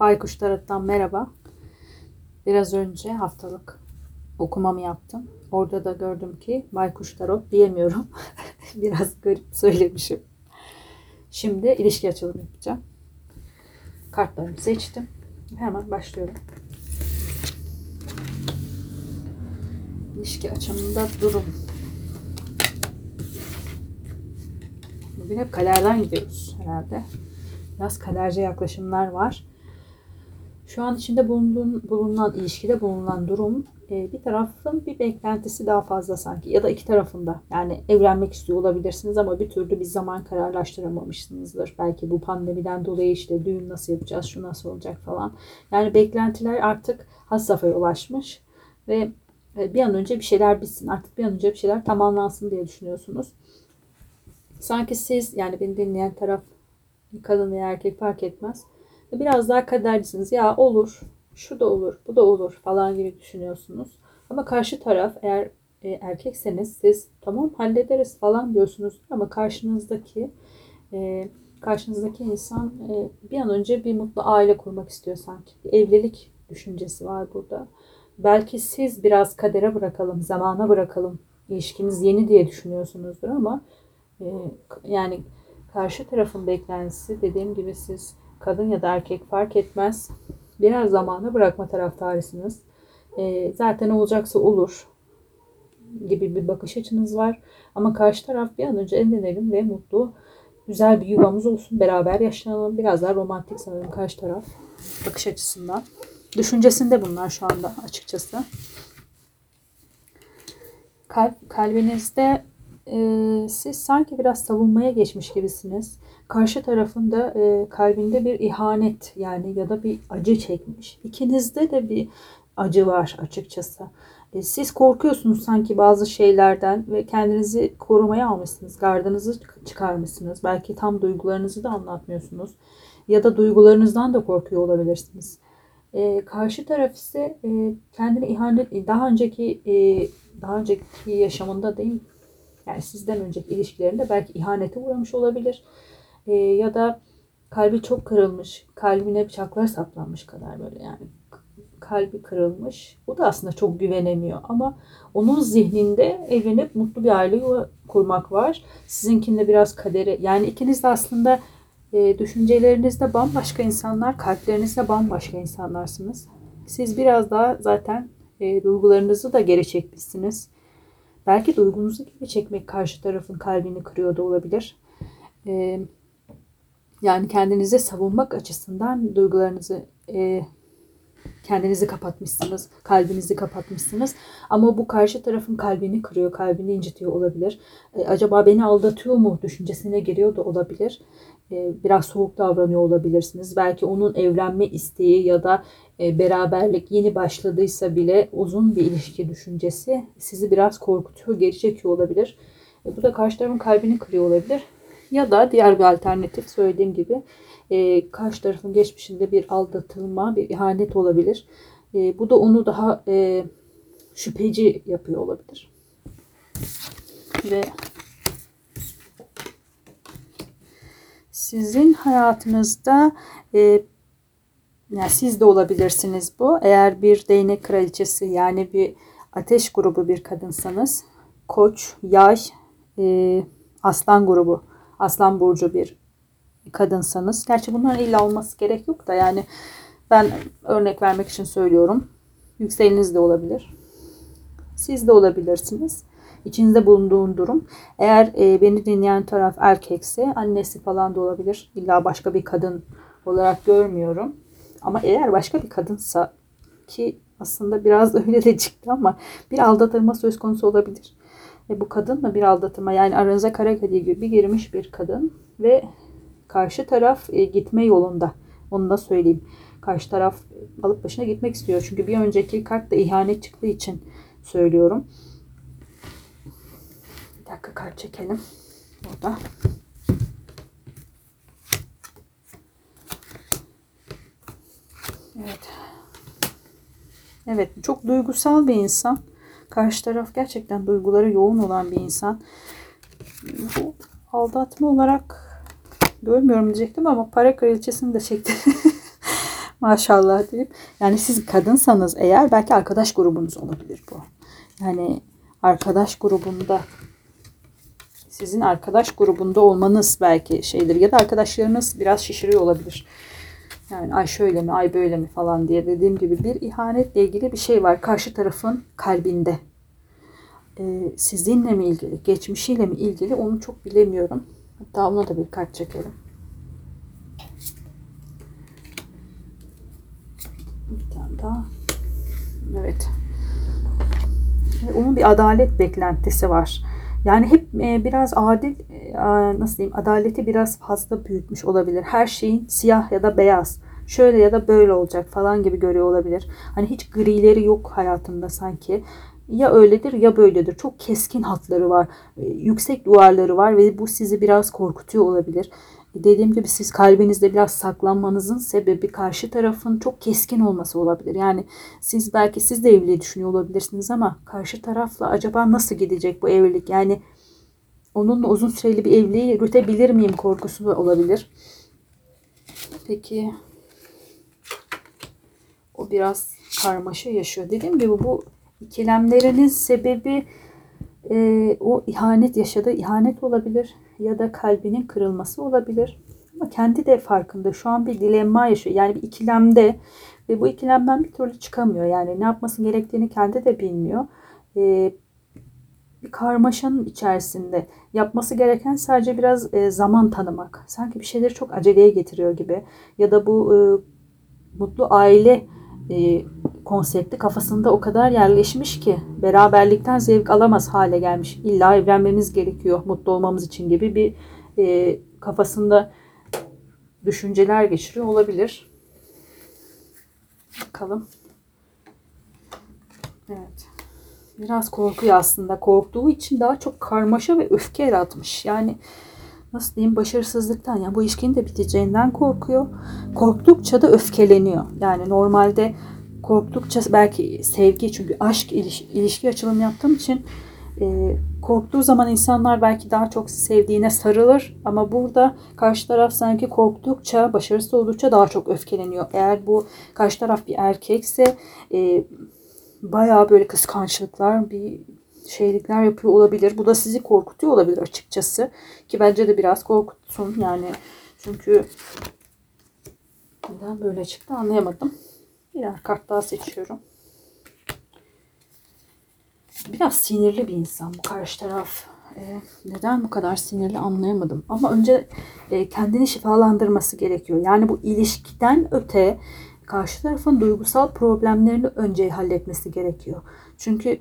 Baykuş Tarot'tan merhaba. Biraz önce haftalık okumamı yaptım. Orada da gördüm ki Baykuş Tarot diyemiyorum. Biraz garip söylemişim. Şimdi ilişki açılımı yapacağım. Kartlarımı seçtim. Hemen başlıyorum. İlişki açımında durum. Bugün hep kaderden gidiyoruz herhalde. Biraz kaderce yaklaşımlar var. Şu an içinde bulunduğun, bulunan ilişkide bulunan durum e, bir tarafın bir beklentisi daha fazla sanki ya da iki tarafında. Yani evlenmek istiyor olabilirsiniz ama bir türlü bir zaman kararlaştıramamışsınızdır. Belki bu pandemiden dolayı işte düğün nasıl yapacağız, şu nasıl olacak falan. Yani beklentiler artık has safhaya ulaşmış ve e, bir an önce bir şeyler bitsin, artık bir an önce bir şeyler tamamlansın diye düşünüyorsunuz. Sanki siz yani beni dinleyen taraf kadın veya erkek fark etmez. Biraz daha kadercisiniz. Ya olur, şu da olur, bu da olur falan gibi düşünüyorsunuz. Ama karşı taraf eğer e, erkekseniz siz tamam hallederiz falan diyorsunuz. Ama karşınızdaki e, karşınızdaki insan e, bir an önce bir mutlu aile kurmak istiyor sanki. Bir evlilik düşüncesi var burada. Belki siz biraz kadere bırakalım, zamana bırakalım. İlişkimiz yeni diye düşünüyorsunuzdur ama e, yani karşı tarafın beklentisi dediğim gibi siz kadın ya da erkek fark etmez. Biraz zamanı bırakma taraftarısınız. E, zaten olacaksa olur gibi bir bakış açınız var. Ama karşı taraf bir an önce evlenelim ve mutlu, güzel bir yuvamız olsun. Beraber yaşayalım. Biraz daha romantik sanırım karşı taraf bakış açısından. Düşüncesinde bunlar şu anda açıkçası. Kalp, kalbinizde e, siz sanki biraz savunmaya geçmiş gibisiniz. Karşı tarafında e, kalbinde bir ihanet yani ya da bir acı çekmiş. İkinizde de bir acı var açıkçası. E, siz korkuyorsunuz sanki bazı şeylerden ve kendinizi korumaya almışsınız. Gardınızı çıkarmışsınız. Belki tam duygularınızı da anlatmıyorsunuz. Ya da duygularınızdan da korkuyor olabilirsiniz. E, karşı taraf ise e, kendine ihanet daha önceki e, daha önceki yaşamında değil yani sizden önceki ilişkilerinde belki ihanete uğramış olabilir. E, ya da kalbi çok kırılmış, kalbine bıçaklar saplanmış kadar böyle yani kalbi kırılmış. O da aslında çok güvenemiyor ama onun zihninde evlenip mutlu bir aile kurmak var. Sizinkinde biraz kaderi yani ikiniz de aslında e, düşüncelerinizde bambaşka insanlar, kalplerinizde bambaşka insanlarsınız. Siz biraz daha zaten e, duygularınızı da geri çekmişsiniz. Belki duygunuzu geri çekmek karşı tarafın kalbini kırıyor da olabilir. E, yani kendinize savunmak açısından duygularınızı e, kendinizi kapatmışsınız, kalbinizi kapatmışsınız. Ama bu karşı tarafın kalbini kırıyor, kalbini incitiyor olabilir. E, acaba beni aldatıyor mu düşüncesine geliyor da olabilir. E, biraz soğuk davranıyor olabilirsiniz. Belki onun evlenme isteği ya da e, beraberlik yeni başladıysa bile uzun bir ilişki düşüncesi sizi biraz korkutuyor, geri çekiyor olabilir. E, bu da karşı tarafın kalbini kırıyor olabilir. Ya da diğer bir alternatif söylediğim gibi karşı tarafın geçmişinde bir aldatılma, bir ihanet olabilir. Bu da onu daha şüpheci yapıyor olabilir. Ve sizin hayatınızda e, yani siz de olabilirsiniz bu. Eğer bir değnek kraliçesi yani bir ateş grubu bir kadınsanız koç, yay, e, aslan grubu, aslan burcu bir kadınsanız. Gerçi bunların illa olması gerek yok da yani ben örnek vermek için söylüyorum. Yükseliniz de olabilir. Siz de olabilirsiniz. İçinizde bulunduğun durum. Eğer e, beni dinleyen taraf erkekse annesi falan da olabilir. İlla başka bir kadın olarak görmüyorum. Ama eğer başka bir kadınsa ki aslında biraz öyle de çıktı ama bir aldatılma söz konusu olabilir. Ve bu kadın da bir aldatılma yani aranıza kara kedi gibi girmiş bir kadın ve karşı taraf e, gitme yolunda. Onu da söyleyeyim. Karşı taraf alıp başına gitmek istiyor. Çünkü bir önceki kart da ihanet çıktığı için söylüyorum. Bir dakika kart çekelim. Burada. Evet. Evet, çok duygusal bir insan. Karşı taraf gerçekten duyguları yoğun olan bir insan. Bu aldatma olarak görmüyorum diyecektim ama para kraliçesini de çekti. Maşallah deyip. Yani siz kadınsanız eğer belki arkadaş grubunuz olabilir bu. Yani arkadaş grubunda sizin arkadaş grubunda olmanız belki şeydir ya da arkadaşlarınız biraz şişiriyor olabilir. Yani ay şöyle mi ay böyle mi falan diye dediğim gibi bir ihanetle ilgili bir şey var karşı tarafın kalbinde. Ee, sizinle mi ilgili, geçmişiyle mi ilgili onu çok bilemiyorum. Hatta ona da bir kart çekelim. Bir tane daha. Evet. Onun bir adalet beklentisi var. Yani hep e, biraz adil, e, nasıl diyeyim, adaleti biraz fazla büyütmüş olabilir. Her şeyin siyah ya da beyaz, şöyle ya da böyle olacak falan gibi görüyor olabilir. Hani hiç grileri yok hayatında sanki. Ya öyledir ya böyledir. Çok keskin hatları var. E, yüksek duvarları var ve bu sizi biraz korkutuyor olabilir. Dediğim gibi siz kalbinizde biraz saklanmanızın sebebi karşı tarafın çok keskin olması olabilir. Yani siz belki siz de evliliği düşünüyor olabilirsiniz ama karşı tarafla acaba nasıl gidecek bu evlilik? Yani onunla uzun süreli bir evliliği yürütebilir miyim korkusu da olabilir. Peki o biraz karmaşa yaşıyor. Dediğim gibi bu ikilemlerinin sebebi e, o ihanet yaşadığı ihanet olabilir ya da kalbinin kırılması olabilir. Ama kendi de farkında. Şu an bir dilemma yaşıyor. Yani bir ikilemde ve bu ikilemden bir türlü çıkamıyor. Yani ne yapması gerektiğini kendi de bilmiyor. E, bir karmaşanın içerisinde yapması gereken sadece biraz e, zaman tanımak. Sanki bir şeyleri çok aceleye getiriyor gibi. Ya da bu e, mutlu aile e, konsepti kafasında o kadar yerleşmiş ki beraberlikten zevk alamaz hale gelmiş. İlla evlenmemiz gerekiyor mutlu olmamız için gibi bir e, kafasında düşünceler geçiriyor olabilir. Bakalım. Evet. Biraz korkuyor aslında. Korktuğu için daha çok karmaşa ve öfke yaratmış. Yani nasıl diyeyim başarısızlıktan yani bu ilişkinin de biteceğinden korkuyor. Korktukça da öfkeleniyor. Yani normalde korktukça belki sevgi çünkü aşk ilişki, ilişki açılımı yaptığım için e, korktuğu zaman insanlar belki daha çok sevdiğine sarılır ama burada karşı taraf sanki korktukça başarısız oldukça daha çok öfkeleniyor. Eğer bu karşı taraf bir erkekse e, bayağı böyle kıskançlıklar bir şeylikler yapıyor olabilir. Bu da sizi korkutuyor olabilir açıkçası. Ki bence de biraz korkutsun yani. Çünkü neden böyle çıktı anlayamadım. Birer kart daha seçiyorum. Biraz sinirli bir insan bu karşı taraf. Ee, neden bu kadar sinirli anlayamadım. Ama önce e, kendini şifalandırması gerekiyor. Yani bu ilişkiden öte karşı tarafın duygusal problemlerini önce halletmesi gerekiyor. Çünkü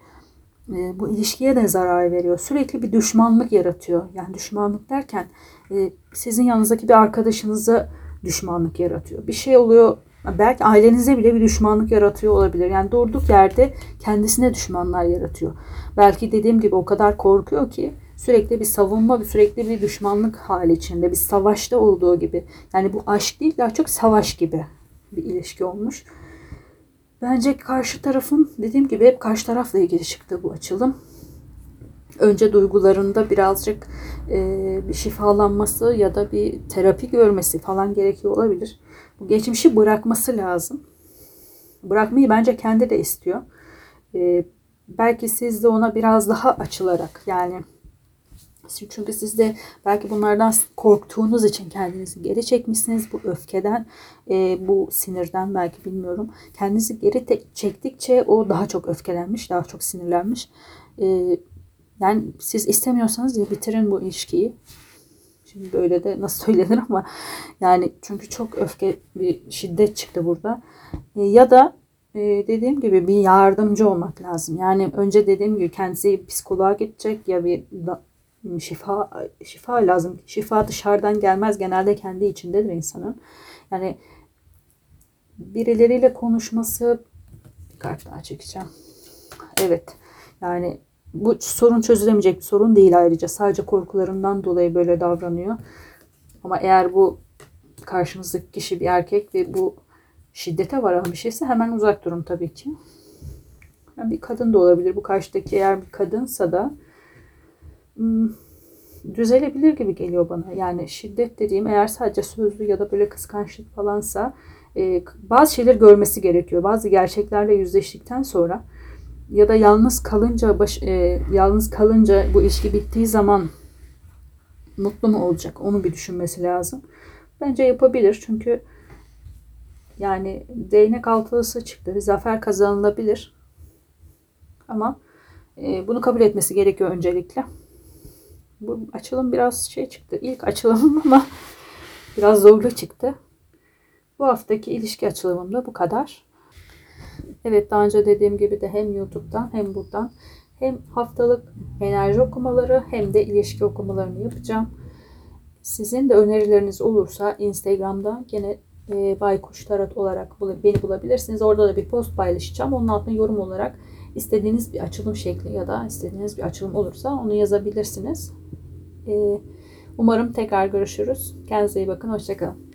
e, bu ilişkiye de zarar veriyor. Sürekli bir düşmanlık yaratıyor. Yani düşmanlık derken e, sizin yanınızdaki bir arkadaşınıza düşmanlık yaratıyor. Bir şey oluyor Belki ailenize bile bir düşmanlık yaratıyor olabilir. Yani durduk yerde kendisine düşmanlar yaratıyor. Belki dediğim gibi o kadar korkuyor ki sürekli bir savunma, sürekli bir düşmanlık hali içinde, bir savaşta olduğu gibi. Yani bu aşk değil daha çok savaş gibi bir ilişki olmuş. Bence karşı tarafın dediğim gibi hep karşı tarafla ilgili çıktı bu açılım. Önce duygularında birazcık e, bir şifalanması ya da bir terapi görmesi falan gerekiyor olabilir. Bu geçmişi bırakması lazım. Bırakmayı bence kendi de istiyor. Ee, belki siz de ona biraz daha açılarak yani çünkü siz de belki bunlardan korktuğunuz için kendinizi geri çekmişsiniz. Bu öfkeden, e, bu sinirden belki bilmiyorum. Kendinizi geri çektikçe o daha çok öfkelenmiş, daha çok sinirlenmiş. E, yani siz istemiyorsanız ya bitirin bu ilişkiyi. Şimdi böyle de nasıl söylenir ama yani çünkü çok öfke bir şiddet çıktı burada. E, ya da e, dediğim gibi bir yardımcı olmak lazım. Yani önce dediğim gibi kendisi psikoloğa gidecek ya bir şifa şifa lazım. Şifa dışarıdan gelmez. Genelde kendi içindedir insanın. Yani birileriyle konuşması bir kart daha çekeceğim. Evet. Yani bu sorun çözülemeyecek bir sorun değil ayrıca. Sadece korkularından dolayı böyle davranıyor. Ama eğer bu karşınızdaki kişi bir erkek ve bu şiddete varan bir şeyse hemen uzak durun tabii ki. Yani bir kadın da olabilir. Bu karşıdaki eğer bir kadınsa da düzelebilir gibi geliyor bana. Yani şiddet dediğim eğer sadece sözlü ya da böyle kıskançlık falansa e, bazı şeyler görmesi gerekiyor. Bazı gerçeklerle yüzleştikten sonra ya da yalnız kalınca baş, e, yalnız kalınca bu ilişki bittiği zaman mutlu mu olacak? Onu bir düşünmesi lazım. Bence yapabilir çünkü yani değnek altılısı çıktı. Zafer kazanılabilir. Ama e, bunu kabul etmesi gerekiyor öncelikle. Bu açılım biraz şey çıktı. İlk açılımım ama biraz zorlu çıktı. Bu haftaki ilişki açılımım da bu kadar. Evet daha önce dediğim gibi de hem YouTube'dan hem buradan hem haftalık enerji okumaları hem de ilişki okumalarını yapacağım. Sizin de önerileriniz olursa Instagram'da gene e, Baykuş Tarot olarak beni bulabilirsiniz. Orada da bir post paylaşacağım. Onun altına yorum olarak istediğiniz bir açılım şekli ya da istediğiniz bir açılım olursa onu yazabilirsiniz. E, umarım tekrar görüşürüz. Kendinize iyi bakın. Hoşçakalın.